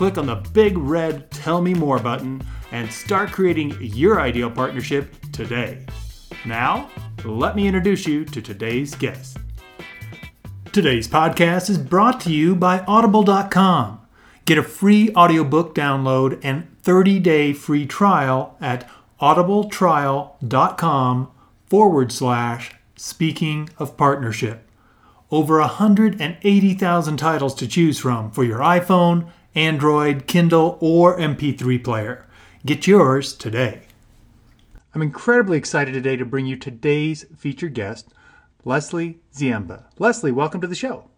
click on the big red Tell Me More button, and start creating your ideal partnership today. Now, let me introduce you to today's guest. Today's podcast is brought to you by Audible.com. Get a free audiobook download and 30-day free trial at audibletrial.com forward slash speaking of partnership. Over 180,000 titles to choose from for your iPhone, Android, Kindle, or MP3 player. Get yours today. I'm incredibly excited today to bring you today's featured guest, Leslie Ziemba. Leslie, welcome to the show.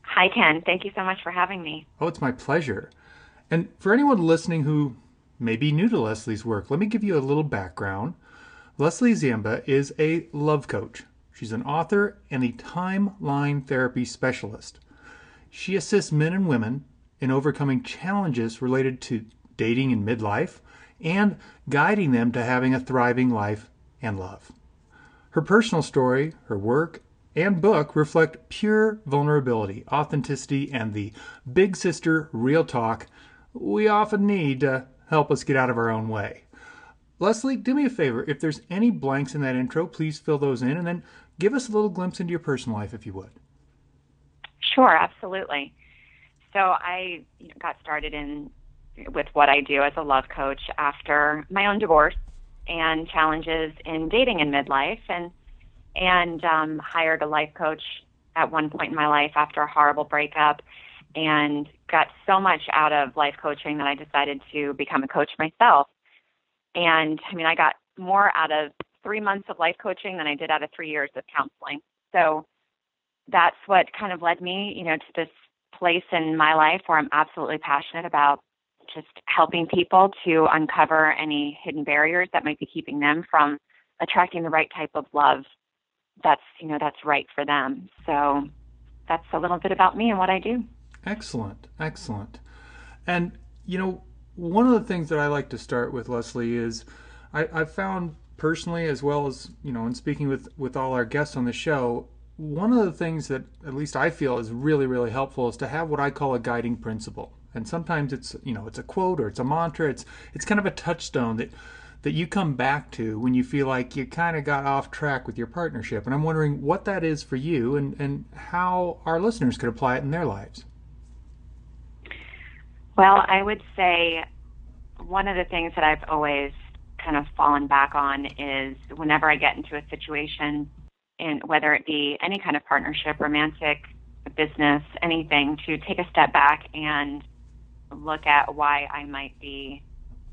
Hi, Ken. Thank you so much for having me. Oh, it's my pleasure. And for anyone listening who may be new to Leslie's work, let me give you a little background. Leslie Ziemba is a love coach. She's an author and a timeline therapy specialist. She assists men and women in overcoming challenges related to dating in midlife and guiding them to having a thriving life and love. Her personal story, her work, and book reflect pure vulnerability, authenticity, and the big sister real talk we often need to help us get out of our own way. Leslie, do me a favor. If there's any blanks in that intro, please fill those in and then give us a little glimpse into your personal life if you would. Sure, absolutely. So I got started in with what I do as a love coach after my own divorce and challenges in dating in midlife and and um, hired a life coach at one point in my life after a horrible breakup and got so much out of life coaching that I decided to become a coach myself. And I mean, I got more out of three months of life coaching than I did out of three years of counseling. So that's what kind of led me, you know, to this place in my life where I'm absolutely passionate about just helping people to uncover any hidden barriers that might be keeping them from attracting the right type of love that's you know that's right for them. So that's a little bit about me and what i do. Excellent. Excellent. And you know one of the things that i like to start with leslie is I, i've found personally as well as you know in speaking with with all our guests on the show one of the things that at least i feel is really really helpful is to have what i call a guiding principle. And sometimes it's you know it's a quote or it's a mantra. It's it's kind of a touchstone that that you come back to when you feel like you kind of got off track with your partnership. And i'm wondering what that is for you and and how our listeners could apply it in their lives. Well i would say one of the things that i've always kind of fallen back on is whenever i get into a situation and whether it be any kind of partnership romantic business anything to take a step back and look at why I might be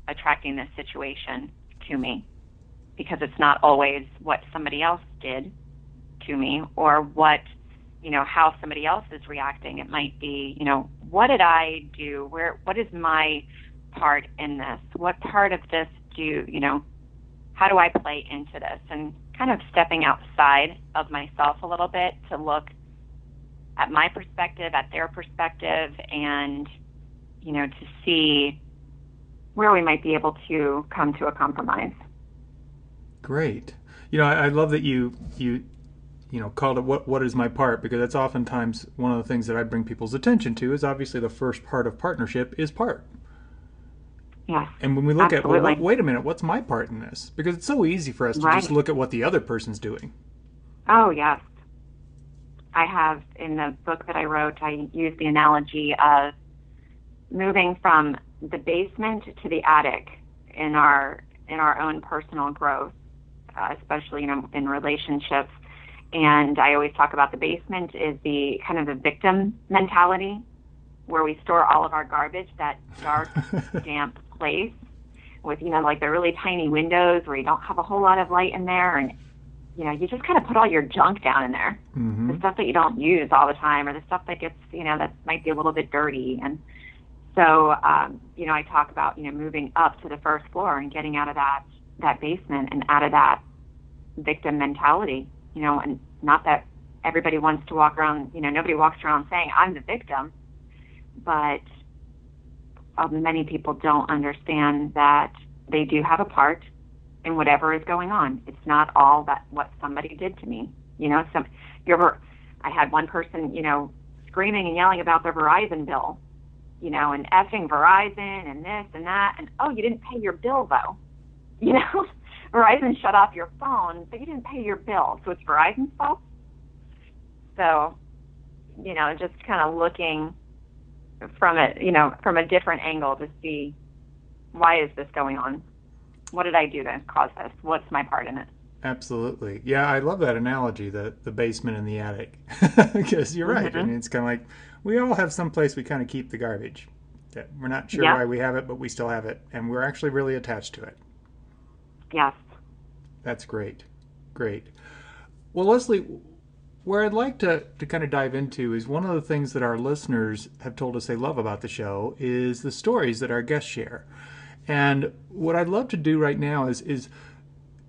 attracting this situation to me. Because it's not always what somebody else did to me or what you know how somebody else is reacting. It might be you know what did i do? Where what is my part in this? What part of this do you know how do i play into this? And kind of stepping outside of myself a little bit to look at my perspective at their perspective and you know, to see where we might be able to come to a compromise. Great. You know, I, I love that you you you know called it what what is my part because that's oftentimes one of the things that I bring people's attention to is obviously the first part of partnership is part. Yeah. And when we look absolutely. at well, wait a minute, what's my part in this? Because it's so easy for us to right. just look at what the other person's doing. Oh yes. I have in the book that I wrote, I use the analogy of moving from the basement to the attic in our in our own personal growth, uh, especially you know in relationships. And I always talk about the basement is the kind of the victim mentality, where we store all of our garbage, that dark, damp place with you know like the really tiny windows where you don't have a whole lot of light in there, and you know you just kind of put all your junk down in there, mm-hmm. the stuff that you don't use all the time, or the stuff that gets you know that might be a little bit dirty and So, um, you know, I talk about, you know, moving up to the first floor and getting out of that, that basement and out of that victim mentality, you know, and not that everybody wants to walk around, you know, nobody walks around saying, I'm the victim, but um, many people don't understand that they do have a part in whatever is going on. It's not all that what somebody did to me. You know, some you ever I had one person, you know, screaming and yelling about their Verizon bill, you know, and effing Verizon and this and that and oh, you didn't pay your bill though. You know, Verizon shut off your phone, but you didn't pay your bill. So it's Verizon's fault. So, you know, just kind of looking from a, you know, from a different angle to see why is this going on? What did I do to cause this? What's my part in it? Absolutely. Yeah, I love that analogy, the the basement and the attic. because you're right. Mm-hmm. I mean, it's kind of like we all have some place we kind of keep the garbage. That we're not sure why we have it, but we still have it, and we're actually really attached to it. Yes. That's great. Great. Well, Leslie, where I'd like to, to kind of dive into is one of the things that our listeners have told us they love about the show is the stories that our guests share. And what I'd love to do right now is is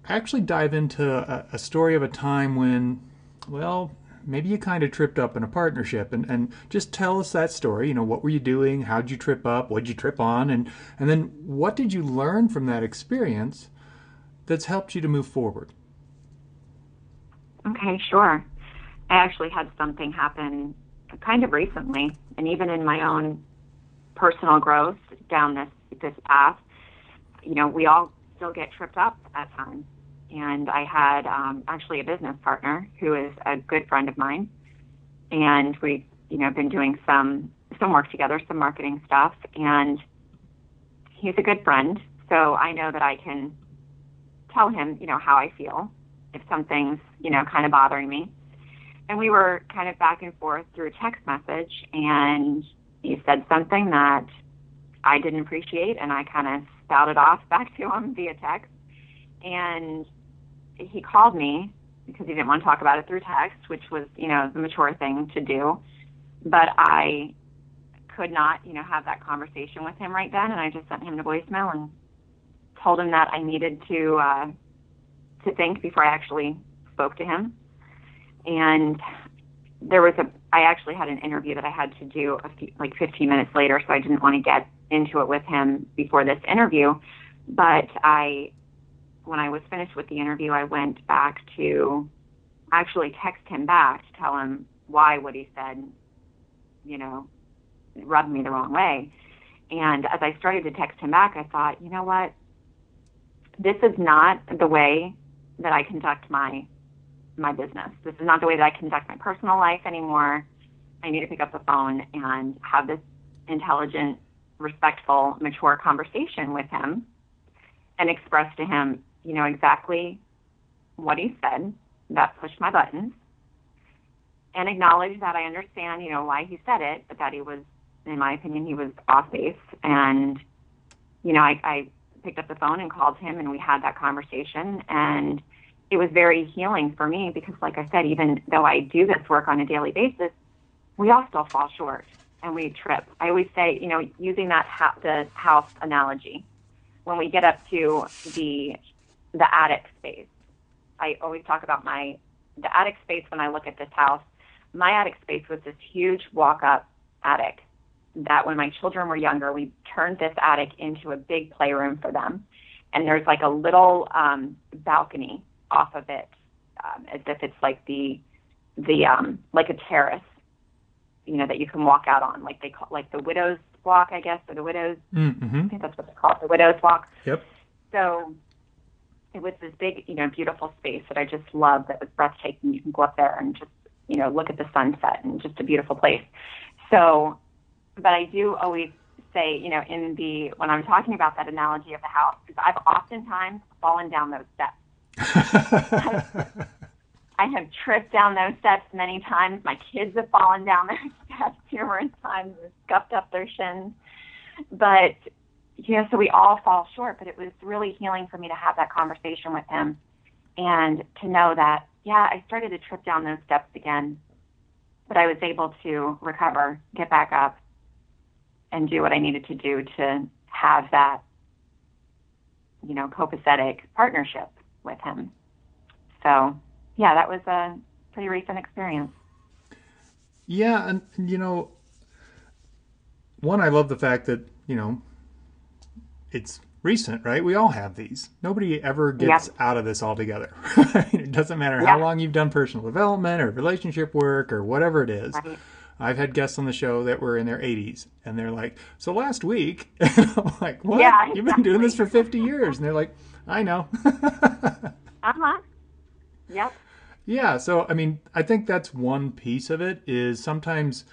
actually dive into a, a story of a time when, well, maybe you kind of tripped up in a partnership and, and just tell us that story. You know, what were you doing? How'd you trip up? What'd you trip on? And, and then what did you learn from that experience that's helped you to move forward? Okay, sure. I actually had something happen kind of recently, and even in my own personal growth down this this path, you know, we all still get tripped up at times. And I had um, actually a business partner who is a good friend of mine, and we, you know, been doing some some work together, some marketing stuff, and he's a good friend. So I know that I can tell him, you know, how I feel if something's, you know, kind of bothering me. And we were kind of back and forth through a text message, and he said something that I didn't appreciate, and I kind of spouted off back to him via text. And he called me because he didn't want to talk about it through text, which was, you know, the mature thing to do. But I could not, you know, have that conversation with him right then, and I just sent him to voicemail and told him that I needed to uh, to think before I actually spoke to him. And there was a, I actually had an interview that I had to do a few, like 15 minutes later, so I didn't want to get into it with him before this interview. But I, when I was finished with the interview, I went back to actually text him back to tell him why what he said, you know, rubbed me the wrong way. And as I started to text him back, I thought, you know what? This is not the way that I conduct my my business. This is not the way that I conduct my personal life anymore. I need to pick up the phone and have this intelligent respectful, mature conversation with him and express to him, you know, exactly what he said that pushed my buttons and acknowledge that I understand, you know, why he said it, but that he was, in my opinion, he was off base. And, you know, I, I picked up the phone and called him and we had that conversation. And it was very healing for me because, like I said, even though I do this work on a daily basis, we all still fall short and we trip. I always say, you know, using that ha- the house analogy, when we get up to the the attic space, I always talk about my the attic space when I look at this house. My attic space was this huge walk up attic that when my children were younger, we turned this attic into a big playroom for them. And there's like a little um, balcony off of it, um, as if it's like the the um, like a terrace you know, that you can walk out on, like they call like the widow's walk, I guess, or the widow's. Mm-hmm. I think that's what they call it, the widow's walk. Yep. So it was this big, you know, beautiful space that I just loved. That was breathtaking. You can go up there and just, you know, look at the sunset and just a beautiful place. So, but I do always say, you know, in the when I'm talking about that analogy of the house, because I've oftentimes fallen down those steps. I have tripped down those steps many times. My kids have fallen down those steps numerous times and scuffed up their shins. But, you know, so we all fall short, but it was really healing for me to have that conversation with him and to know that, yeah, I started to trip down those steps again, but I was able to recover, get back up, and do what I needed to do to have that, you know, copacetic partnership with him. So, yeah, that was a pretty recent experience. Yeah, and you know, one, I love the fact that you know it's recent, right? We all have these. Nobody ever gets yep. out of this altogether. it doesn't matter how long you've done personal development or relationship work or whatever it is. Right. I've had guests on the show that were in their 80s and they're like, So last week, and I'm like, What? Yeah, exactly. You've been doing this for 50 years. And they're like, I know. uh huh. Yep. Yeah. So, I mean, I think that's one piece of it is sometimes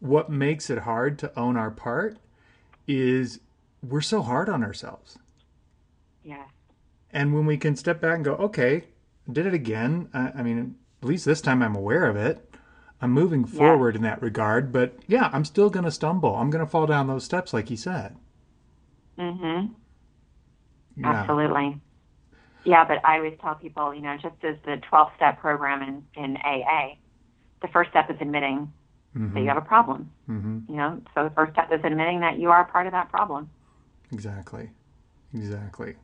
what makes it hard to own our part is we're so hard on ourselves. Yeah. And when we can step back and go, okay, did it again. I, I mean, at least this time I'm aware of it. I'm moving forward yeah. in that regard, but yeah, I'm still going to stumble. I'm going to fall down those steps, like you said. Mm-hmm. Yeah. Absolutely. Yeah, but I always tell people, you know, just as the 12 step program in, in AA, the first step is admitting mm-hmm. that you have a problem. Mm-hmm. You know, so the first step is admitting that you are part of that problem. Exactly. Exactly.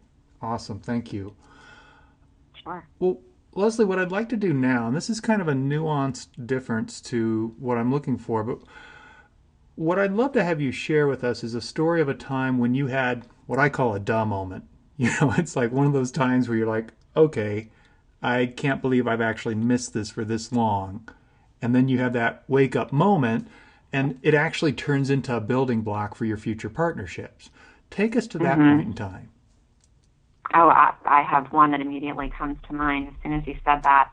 Awesome. Thank you. Sure. Well, Leslie, what I'd like to do now, and this is kind of a nuanced difference to what I'm looking for, but what I'd love to have you share with us is a story of a time when you had what I call a duh moment. You know, it's like one of those times where you're like, okay, I can't believe I've actually missed this for this long. And then you have that wake up moment, and it actually turns into a building block for your future partnerships. Take us to that mm-hmm. point in time. Oh, I, I have one that immediately comes to mind as soon as you said that.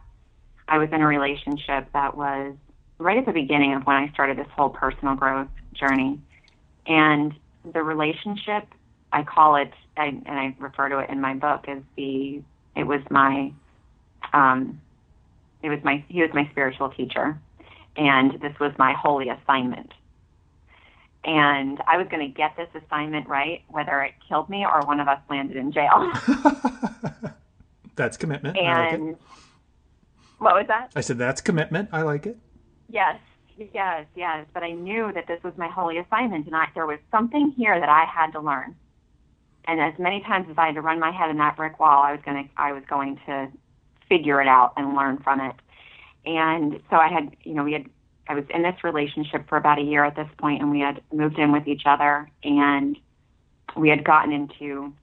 I was in a relationship that was right at the beginning of when I started this whole personal growth journey. And the relationship, I call it, I, and I refer to it in my book as the, it was my, um, it was my, he was my spiritual teacher. And this was my holy assignment and I was going to get this assignment right, whether it killed me or one of us landed in jail. that's commitment. And like what was that? I said that's commitment. I like it. Yes, yes, yes. But I knew that this was my holy assignment, and I, there was something here that I had to learn. And as many times as I had to run my head in that brick wall, I was going to I was going to figure it out and learn from it. And so I had, you know, we had I was in this relationship for about a year at this point, and we had moved in with each other, and we had gotten into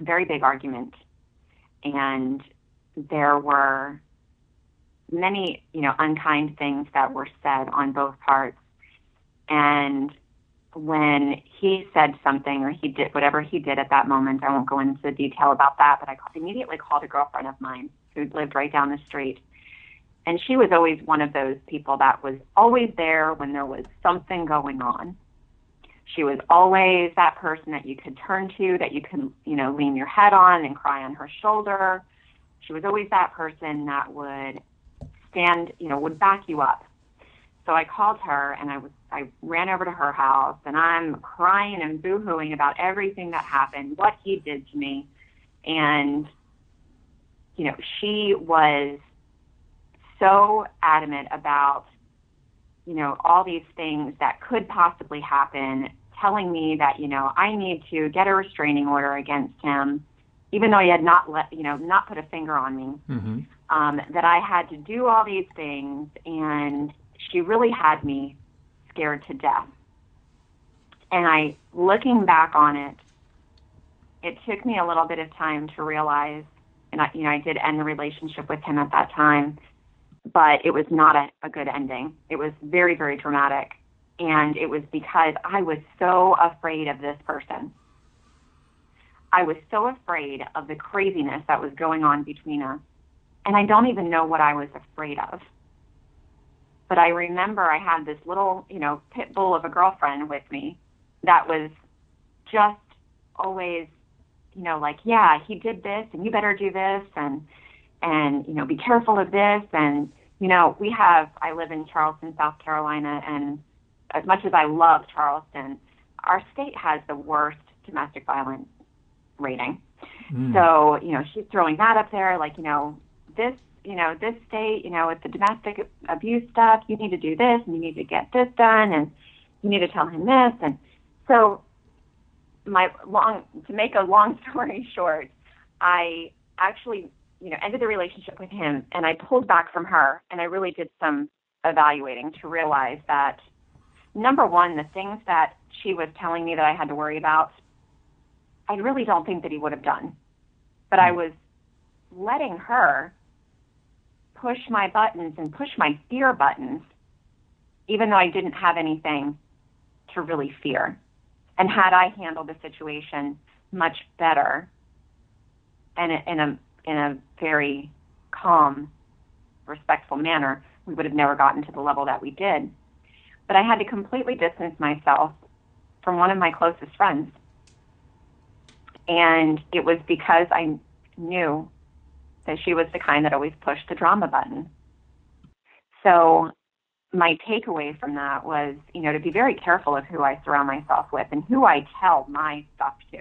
a very big argument, and there were many, you know, unkind things that were said on both parts, and when he said something or he did whatever he did at that moment, I won't go into detail about that, but I immediately called a girlfriend of mine who lived right down the street and she was always one of those people that was always there when there was something going on. She was always that person that you could turn to, that you could, you know, lean your head on and cry on her shoulder. She was always that person that would stand, you know, would back you up. So I called her and I was I ran over to her house and I'm crying and boohooing about everything that happened, what he did to me. And you know, she was so adamant about, you know, all these things that could possibly happen, telling me that, you know, I need to get a restraining order against him, even though he had not let, you know, not put a finger on me, mm-hmm. um, that I had to do all these things. And she really had me scared to death. And I, looking back on it, it took me a little bit of time to realize, and I, you know, I did end the relationship with him at that time, but it was not a, a good ending. It was very, very dramatic. And it was because I was so afraid of this person. I was so afraid of the craziness that was going on between us. And I don't even know what I was afraid of. But I remember I had this little, you know, pit bull of a girlfriend with me that was just always, you know, like, yeah, he did this and you better do this. And, and you know be careful of this and you know we have i live in charleston south carolina and as much as i love charleston our state has the worst domestic violence rating mm. so you know she's throwing that up there like you know this you know this state you know with the domestic abuse stuff you need to do this and you need to get this done and you need to tell him this. And so, my long, to make a long story short, I actually, you know, ended the relationship with him and I pulled back from her and I really did some evaluating to realize that number one, the things that she was telling me that I had to worry about, I really don't think that he would have done. But I hmm. was letting her push my buttons and push my fear buttons, even though I didn't have anything to really fear. And had I handled the situation much better and in a in a very calm, respectful manner, we would have never gotten to the level that we did. But I had to completely distance myself from one of my closest friends. And it was because I knew that she was the kind that always pushed the drama button. So my takeaway from that was, you know, to be very careful of who I surround myself with and who I tell my stuff to.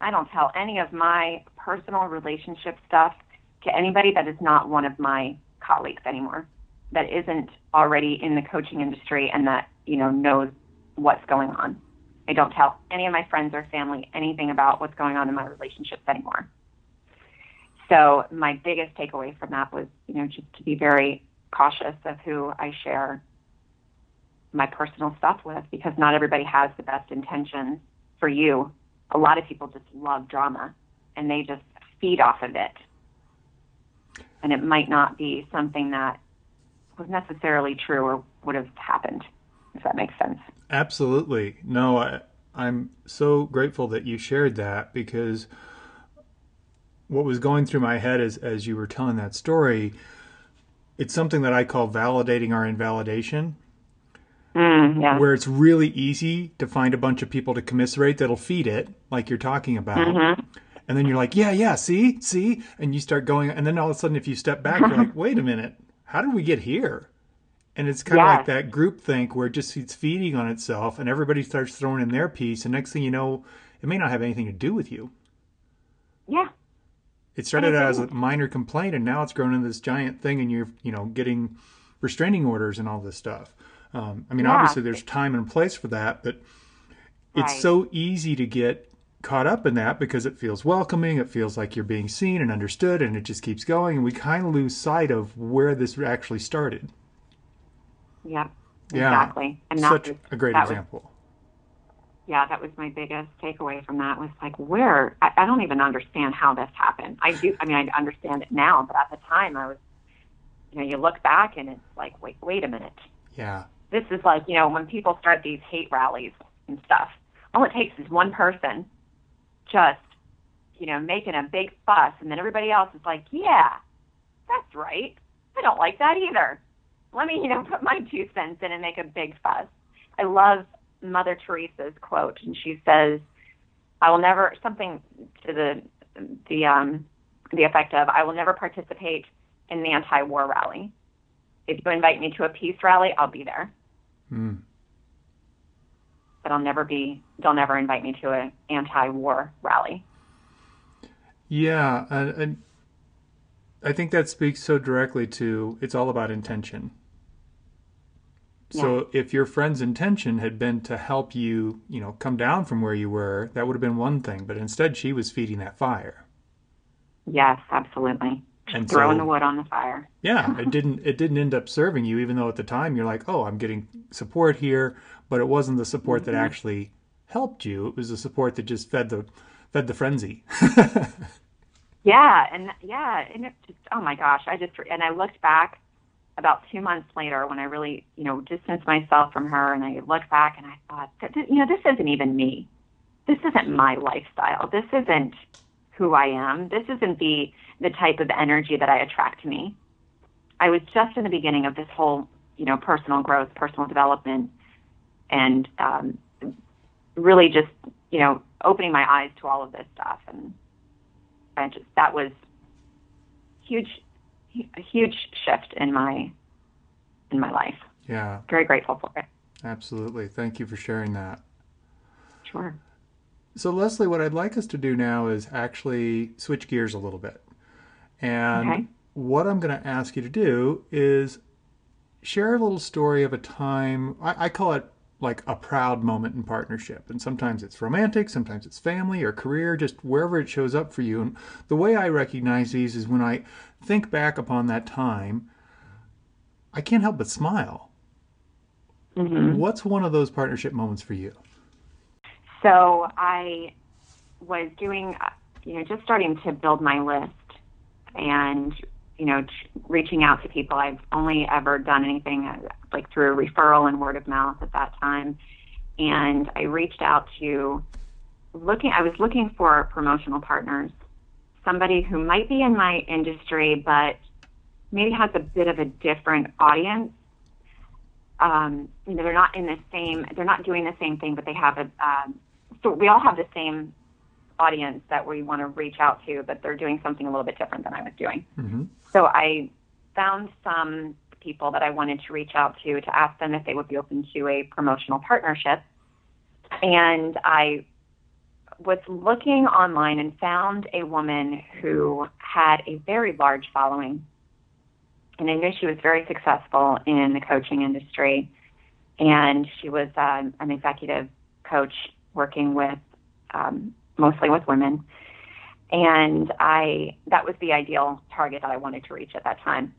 I don't tell any of my personal relationship stuff to anybody that is not one of my colleagues anymore, that isn't already in the coaching industry and that, you know, knows what's going on. I don't tell any of my friends or family anything about what's going on in my relationships anymore. So my biggest takeaway from that was, you know, just to be very cautious of who I share my personal stuff with because not everybody has the best intentions for you. A lot of people just love drama and they just feed off of it. And it might not be something that was necessarily true or would have happened, if that makes sense. Absolutely. No, I, I'm so grateful that you shared that because what was going through my head as, as you were telling that story, it's something that I call validating our invalidation. Mm, yeah. Where it's really easy to find a bunch of people to commiserate that'll feed it, like you're talking about. Mm-hmm. And then you're like, yeah, yeah, see, see? And you start going, and then all of a sudden, if you step back, you're like, wait a minute, how did we get here? And it's kind of Yes. like that group think where it just it's feeding on itself, and everybody starts throwing in their piece, and next thing you know, it may not have anything to do with you. Yeah. It started out as a minor complaint, and now it's grown into this giant thing, and you're, you know, getting restraining orders and all this stuff. Um, I mean, Yeah. obviously, there's time and place for that, but it's Right. so easy to get caught up in that because it feels welcoming, it feels like you're being seen and understood, and it just keeps going, and we kind of lose sight of where this actually started. Yep. Yeah. Exactly. And Such was, a great that was example. Yeah, that was my biggest takeaway from that was like, where I, I don't even understand how this happened. I do, I mean, I understand it now, but at the time, I was, you know, you look back and it's like, wait, wait a minute. Yeah. This is like, you know, when people start these hate rallies and stuff, all it takes is one person just, you know, making a big fuss, and then everybody else is like, yeah, that's right. I don't like that either. Let me, you know, put my two cents in and make a big fuss. I love Mother Teresa's quote, and she says, "I will never something to the the um the effect of I will never participate in the anti-war rally. If you invite me to a peace rally, I'll be there, Mm. but I'll never be. They'll never invite me to an anti-war rally." Yeah, and, and I think that speaks so directly to it's all about intention. So if your friend's intention had been to help you, you know, come down from where you were, that would have been one thing. But instead, she was feeding that fire. Yes, absolutely. And Throwing so, the wood on the fire. yeah, it didn't it didn't end up serving you, even though at the time you're like, oh, I'm getting support here, but it wasn't the support that mm-hmm. actually helped you. It was the support that just fed the fed the frenzy. Yeah, and yeah, and it just oh my gosh, I just and I looked back about two months later when I really you know distanced myself from her, and I looked back and I thought, you know, this isn't even me. This isn't my lifestyle. This isn't who I am. This isn't the the type of energy that I attract to me. I was just in the beginning of this whole you know personal growth, personal development, and um, really just you know opening my eyes to all of this stuff and I just that was huge, a huge shift in my in my life. yeah, Very grateful for it. absolutely. Thank you for sharing that. Sure. So, Leslie, what I'd like us to do now is actually switch gears a little bit. And Okay. what I'm going to ask you to do is share a little story of a time, I, I call it like a proud moment in partnership. And sometimes it's romantic, sometimes it's family or career, just wherever it shows up for you. And the way I recognize these is when I think back upon that time, I can't help but smile. Mm-hmm. What's one of those partnership moments for you? So I was doing, you know, just starting to build my list and, you know, reaching out to people. I've only ever done anything uh, like through referral and word of mouth at that time. And I reached out to looking, I was looking for promotional partners, somebody who might be in my industry, but maybe has a bit of a different audience. Um, you know, they're not in the same, they're not doing the same thing, but they have a, um, so we all have the same audience that we want to reach out to, but they're doing something a little bit different than I was doing. Mm-hmm. So I found some people that I wanted to reach out to to ask them if they would be open to a promotional partnership. And I was looking online and found a woman who had a very large following. And I knew she was very successful in the coaching industry. And she was um, an executive coach working with um, mostly with women. And I that was the ideal target that I wanted to reach at that time.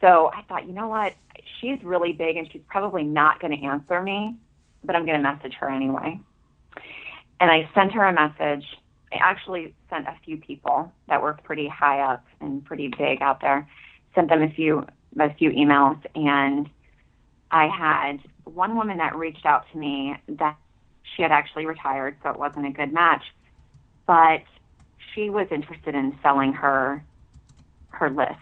So I thought, you know what? She's really big and she's probably not going to answer me, but I'm going to message her anyway. And I sent her a message. I actually sent a few people that were pretty high up and pretty big out there. Sent them a few a few emails and I had one woman that reached out to me that she had actually retired, so it wasn't a good match. But she was interested in selling her her list.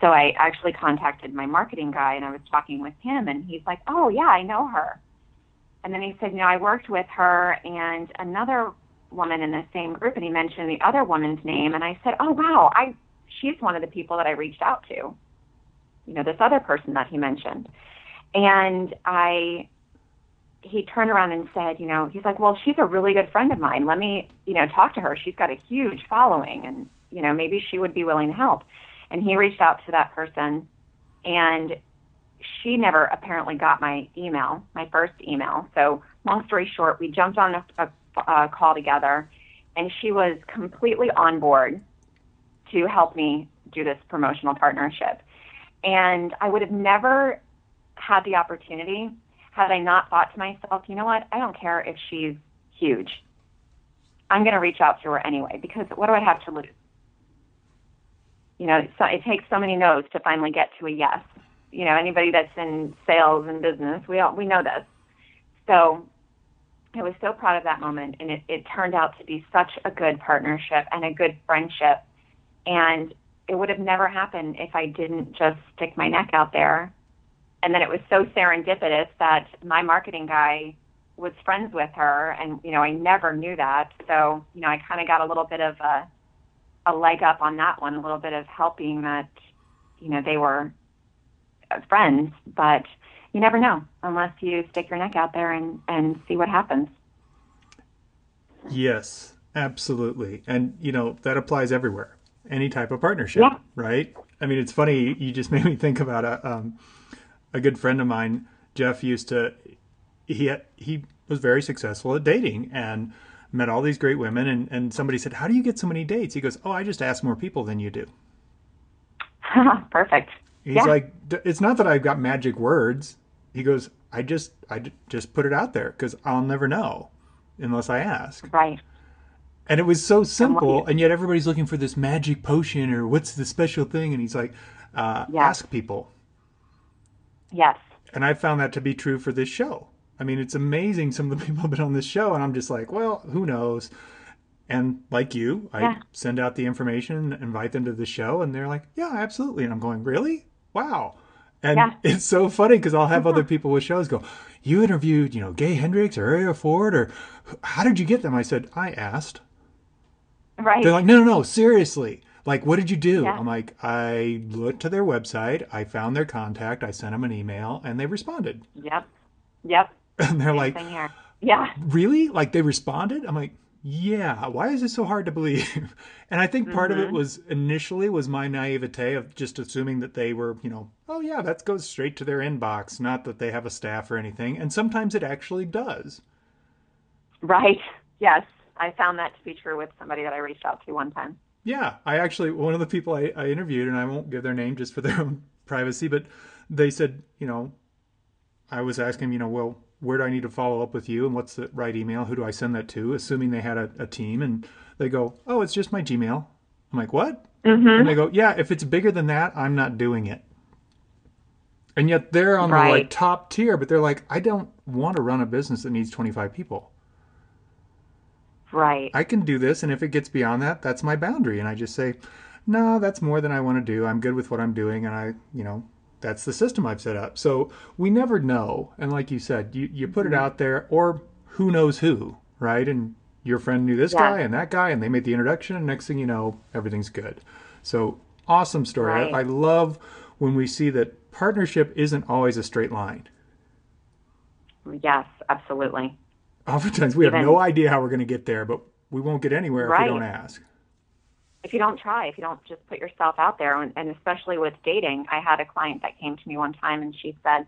So I actually contacted my marketing guy and I was talking with him and he's like, "Oh, yeah, I know her." And then he said, "You know, I worked with her and another woman in the same group and he mentioned the other woman's name and I said, "Oh, wow, I she's one of the people that I reached out to." You know, this other person that he mentioned. And I he turned around and said, you know, he's like, well, she's a really good friend of mine. Let me, you know, talk to her. She's got a huge following and, you know, maybe she would be willing to help. And he reached out to that person and she never apparently got my email, my first email. So long story short, we jumped on a, a, a call together and she was completely on board to help me do this promotional partnership. And I would have never had the opportunity had I not thought to myself, you know what, I don't care if she's huge. I'm going to reach out to her anyway because what do I have to lose? You know, it takes so many no's to finally get to a yes. You know, anybody that's in sales and business, we all we know this. So I was so proud of that moment, and it, it turned out to be such a good partnership and a good friendship. And it would have never happened if I didn't just stick my neck out there and then it was so serendipitous that my marketing guy was friends with her and you know I never knew that. So you know I kind of got a little bit of a a leg up on that one a little bit of helping that you know they were friends. But you never know unless you stick your neck out there and and see what happens. Yes absolutely. And you know that applies everywhere. Any type of partnership yeah. right? I mean it's funny you just made me think about a um, a good friend of mine, Jeff, used to he he was very successful at dating and met all these great women and, and somebody said, How do you get so many dates? He goes, Oh, I just ask more people than you do. Perfect. He's yeah. like, It's not that I've got magic words. He goes, I just I just put it out there because I'll never know unless I ask. Right. And it was so simple, and yet everybody's looking for this magic potion or what's the special thing. And he's like, uh, yeah. ask people. Yes. And I found that to be true for this show. I mean, it's amazing some of the people have been on this show, and I'm just like, well, who knows? And like you, I yeah. send out the information, invite them to the show, and they're like, yeah, absolutely. And I'm going, really? Wow. And yeah. it's so funny because I'll have uh-huh. other people with shows go, you interviewed, you know, Gay Hendricks or Arielle Ford, or how did you get them? I said, I asked. Right. They're like, no, no, no, seriously. Like, what did you do? Yeah. I'm like, I looked to their website, I found their contact, I sent them an email, and they responded. Yep. Yep. And they're like, yeah. Really? Like they responded? I'm like, yeah, why is this so hard to believe? and I think part mm-hmm. of it mm-hmm. was initially was my naivete of just assuming that they were, you know, oh yeah, that goes straight to their inbox, not that they have a staff or anything. And sometimes it actually does. Right. Yes. I found that to be true with somebody that I reached out to one time. Yeah, I actually one of the people I, I interviewed, and I won't give their name just for their own privacy, but they said, you know, I was asking, you know, well, where do I need to follow up with you and what's the right email? Who do I send that to? Assuming they had a, a team and they go, oh, it's just my Gmail. I'm like, what? Mm-hmm. And they go, yeah, if it's bigger than that, I'm not doing it. And yet they're on right. the like top tier, but they're like, I don't want to run a business that needs 25 people. Right. I can do this, and if it gets beyond that, that's my boundary. And I just say, no, that's more than I want to do. I'm good with what I'm doing, and I, you know, that's the system I've set up. So we never know. And like you said, you, you put it mm-hmm. out there, or who knows who, right? And your friend knew this yeah. guy and that guy, and they made the introduction, and next thing you know, everything's good. So awesome story. Right. I, I love when we see that partnership isn't always a straight line. Yes, absolutely. Oftentimes we Even, have no idea how we're going to get there, but we won't get anywhere right. if we don't ask if you don't try, if you don't just put yourself out there, and, and especially with dating, I had a client that came to me one time and she said,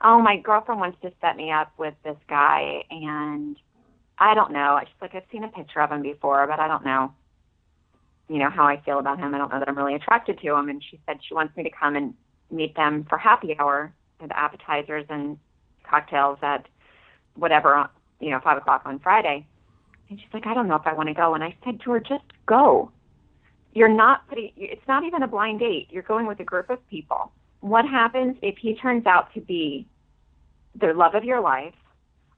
"Oh, my girlfriend wants to set me up with this guy, and I don't know. I just like, I've seen a picture of him before, but I don't know, you know, how I feel about him. I don't know that I'm really attracted to him." And she said she wants me to come and meet them for happy hour, the appetizers and cocktails at whatever, you know, five o'clock on Friday. And she's like, I don't know if I want to go. And I said to her, just go you're not putting it's not even a blind date you're going with a group of people what happens if he turns out to be the love of your life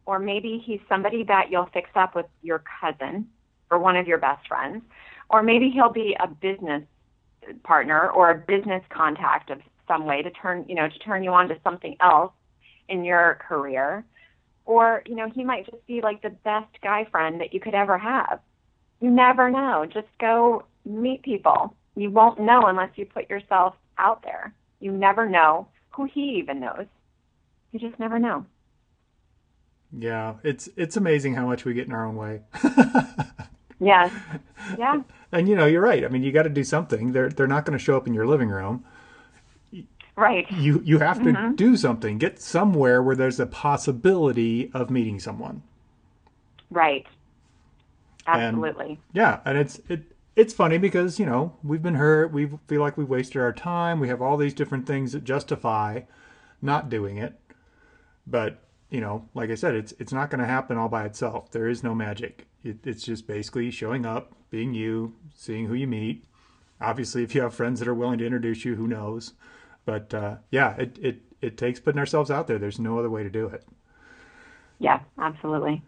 or maybe he's somebody that you'll fix up with your cousin or one of your best friends or maybe he'll be a business partner or a business contact of some way to turn you know to turn you on to something else in your career or you know he might just be like the best guy friend that you could ever have you never know just go meet people. You won't know unless you put yourself out there. You never know who he even knows. You just never know. Yeah, it's it's amazing how much we get in our own way. yes. Yeah. And you know, you're right. I mean, you got to do something. They're they're not going to show up in your living room. Right. You you have to mm-hmm. do something. Get somewhere where there's a possibility of meeting someone. Right. Absolutely. And, yeah, and it's it it's funny because you know we've been hurt we feel like we've wasted our time we have all these different things that justify not doing it but you know like i said it's it's not going to happen all by itself there is no magic it, it's just basically showing up being you seeing who you meet obviously if you have friends that are willing to introduce you who knows but uh, yeah it, it it takes putting ourselves out there there's no other way to do it yeah absolutely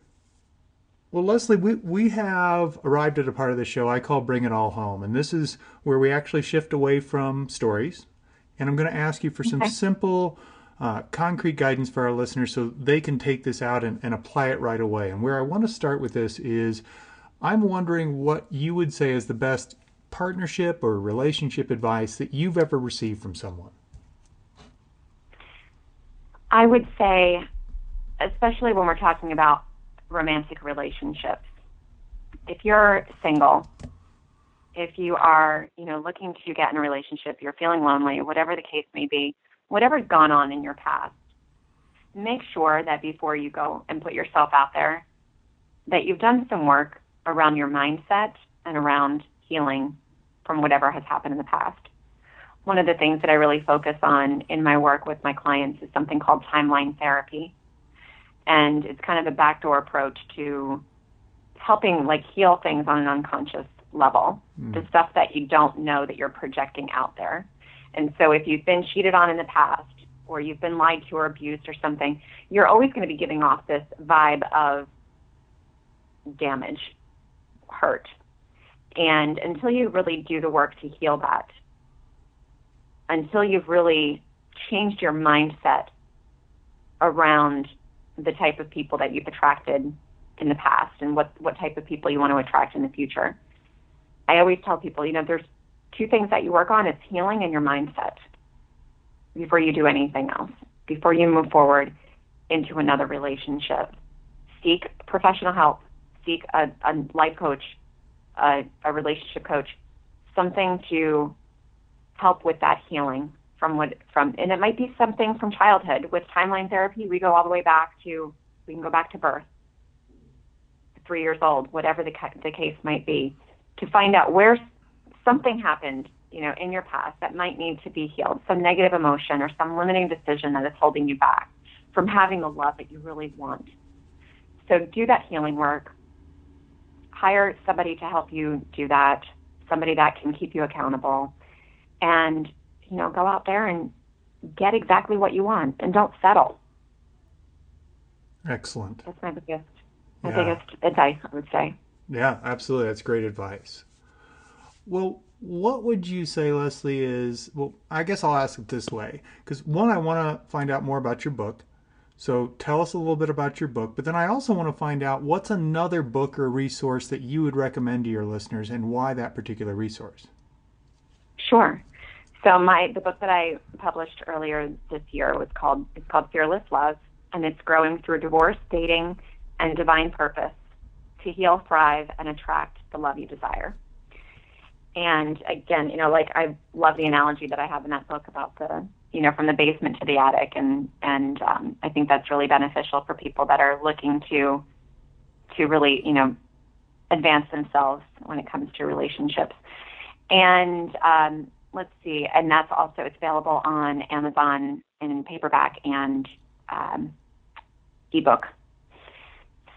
well, Leslie, we, we have arrived at a part of the show I call Bring It All Home. And this is where we actually shift away from stories. And I'm going to ask you for some okay. simple, uh, concrete guidance for our listeners so they can take this out and, and apply it right away. And where I want to start with this is I'm wondering what you would say is the best partnership or relationship advice that you've ever received from someone. I would say, especially when we're talking about romantic relationships. If you're single, if you are, you know, looking to get in a relationship, you're feeling lonely, whatever the case may be, whatever's gone on in your past, make sure that before you go and put yourself out there, that you've done some work around your mindset and around healing from whatever has happened in the past. One of the things that I really focus on in my work with my clients is something called timeline therapy. And it's kind of a backdoor approach to helping like heal things on an unconscious level mm. the stuff that you don't know that you're projecting out there. And so if you've been cheated on in the past or you've been lied to or abused or something you're always going to be giving off this vibe of damage hurt. And until you really do the work to heal that until you've really changed your mindset around the type of people that you've attracted in the past and what what type of people you want to attract in the future. I always tell people, you know, there's two things that you work on, it's healing and your mindset before you do anything else. Before you move forward into another relationship. Seek professional help, seek a, a life coach, a, a relationship coach, something to help with that healing from what from and it might be something from childhood. With timeline therapy we go all the way back to we can go back to birth. Three years old whatever the, the case might be to find out where something happened you know in your past that might need to be healed. Some negative emotion or some limiting decision that is holding you back from having the love that you really want. So do that healing work. Hire somebody to help you do that somebody that can keep you accountable and you know, go out there and get exactly what you want and don't settle. Excellent. That's my biggest my yeah. biggest advice, I would say. Yeah, absolutely. That's great advice. Well, what would you say, Leslie, is well, I guess I'll ask it this way. Because one, I want to find out more about your book. So tell us a little bit about your book, but then I also want to find out what's another book or resource that you would recommend to your listeners and why that particular resource. Sure. So my the book that I published earlier this year was called it's called Fearless Love, and it's growing through divorce, dating, and divine purpose to heal, thrive, and attract the love you desire. And again, you know, like I love the analogy that I have in that book about the, you know, from the basement to the attic, and and um, I think that's really beneficial for people that are looking to, to really, you know, advance themselves when it comes to relationships. And um, let's see, and that's also it's available on Amazon in paperback and um, ebook.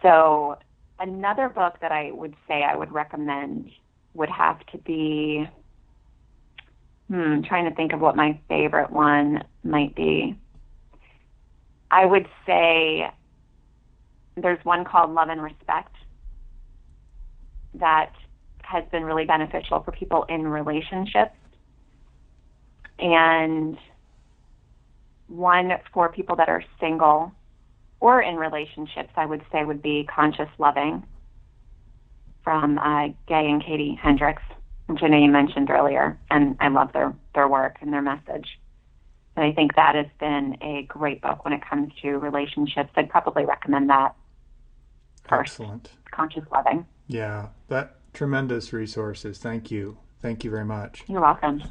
So another book that I would say I would recommend would have to be. Hmm, trying to think of what my favorite one might be. I would say there's one called Love and Respect that has been really beneficial for people in relationships and one for people that are single or in relationships, I would say would be Conscious Loving from uh, Gay and Katie Hendricks, which I know you mentioned earlier, and I love their, their work and their message. And I think that has been a great book when it comes to relationships. I'd probably recommend that first. Excellent. Conscious Loving. Yeah, that tremendous resources. Thank you. Thank you very much. You're welcome.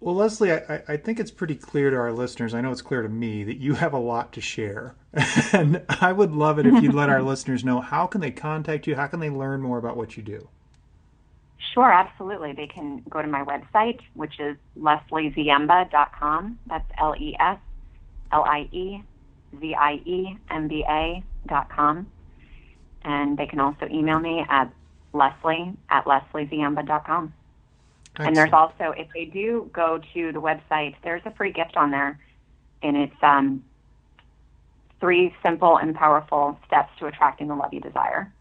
Well, Leslie, I, I, think it's pretty clear to our listeners, I know it's clear to me, that you have a lot to share. and I would love it if you'd let our listeners know how can they contact you? How can they learn more about what you do? Sure, absolutely. They can go to my website, which is leslieziemba.com. That's L E S L I E Z I E M B A.com. And they can also email me at leslie at leslieziemba.com. Excellent. And there's also, if they do go to the website, there's a free gift on there, and it's um, three simple and powerful steps to attracting the love you desire.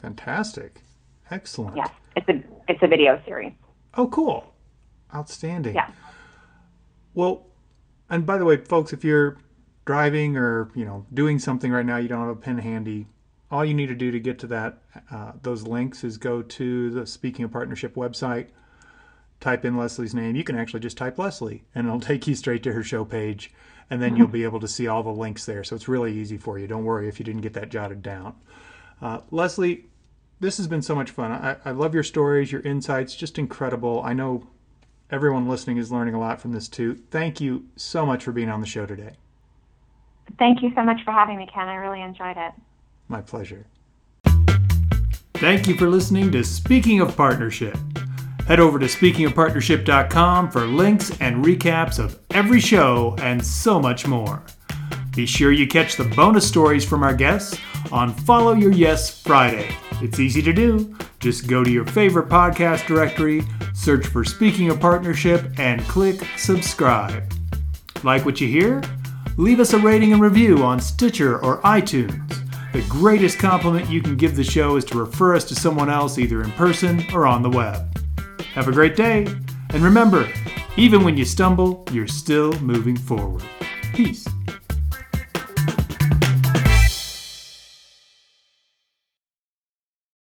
Fantastic, excellent. Yes. it's a it's a video series. Oh, cool, outstanding. Yeah. Well, and by the way, folks, if you're driving or you know doing something right now, you don't have a pen handy all you need to do to get to that uh, those links is go to the Speaking of Partnership website, type in Leslie's name. You can actually just type Leslie, and it'll take you straight to her show page, and then you'll be able to see all the links there. So it's really easy for you. Don't worry if you didn't get that jotted down. Uh, Leslie, this has been so much fun. I, I love your stories, your insights, just incredible. I know everyone listening is learning a lot from this too. Thank you so much for being on the show today. Thank you so much for having me, Ken. I really enjoyed it. My pleasure. Thank you for listening to Speaking of Partnership. Head over to speakingofpartnership.com for links and recaps of every show and so much more. Be sure you catch the bonus stories from our guests on Follow Your Yes Friday. It's easy to do. Just go to your favorite podcast directory, search for Speaking of Partnership, and click subscribe. Like what you hear? Leave us a rating and review on Stitcher or iTunes. The greatest compliment you can give the show is to refer us to someone else either in person or on the web. Have a great day, and remember, even when you stumble, you're still moving forward. Peace.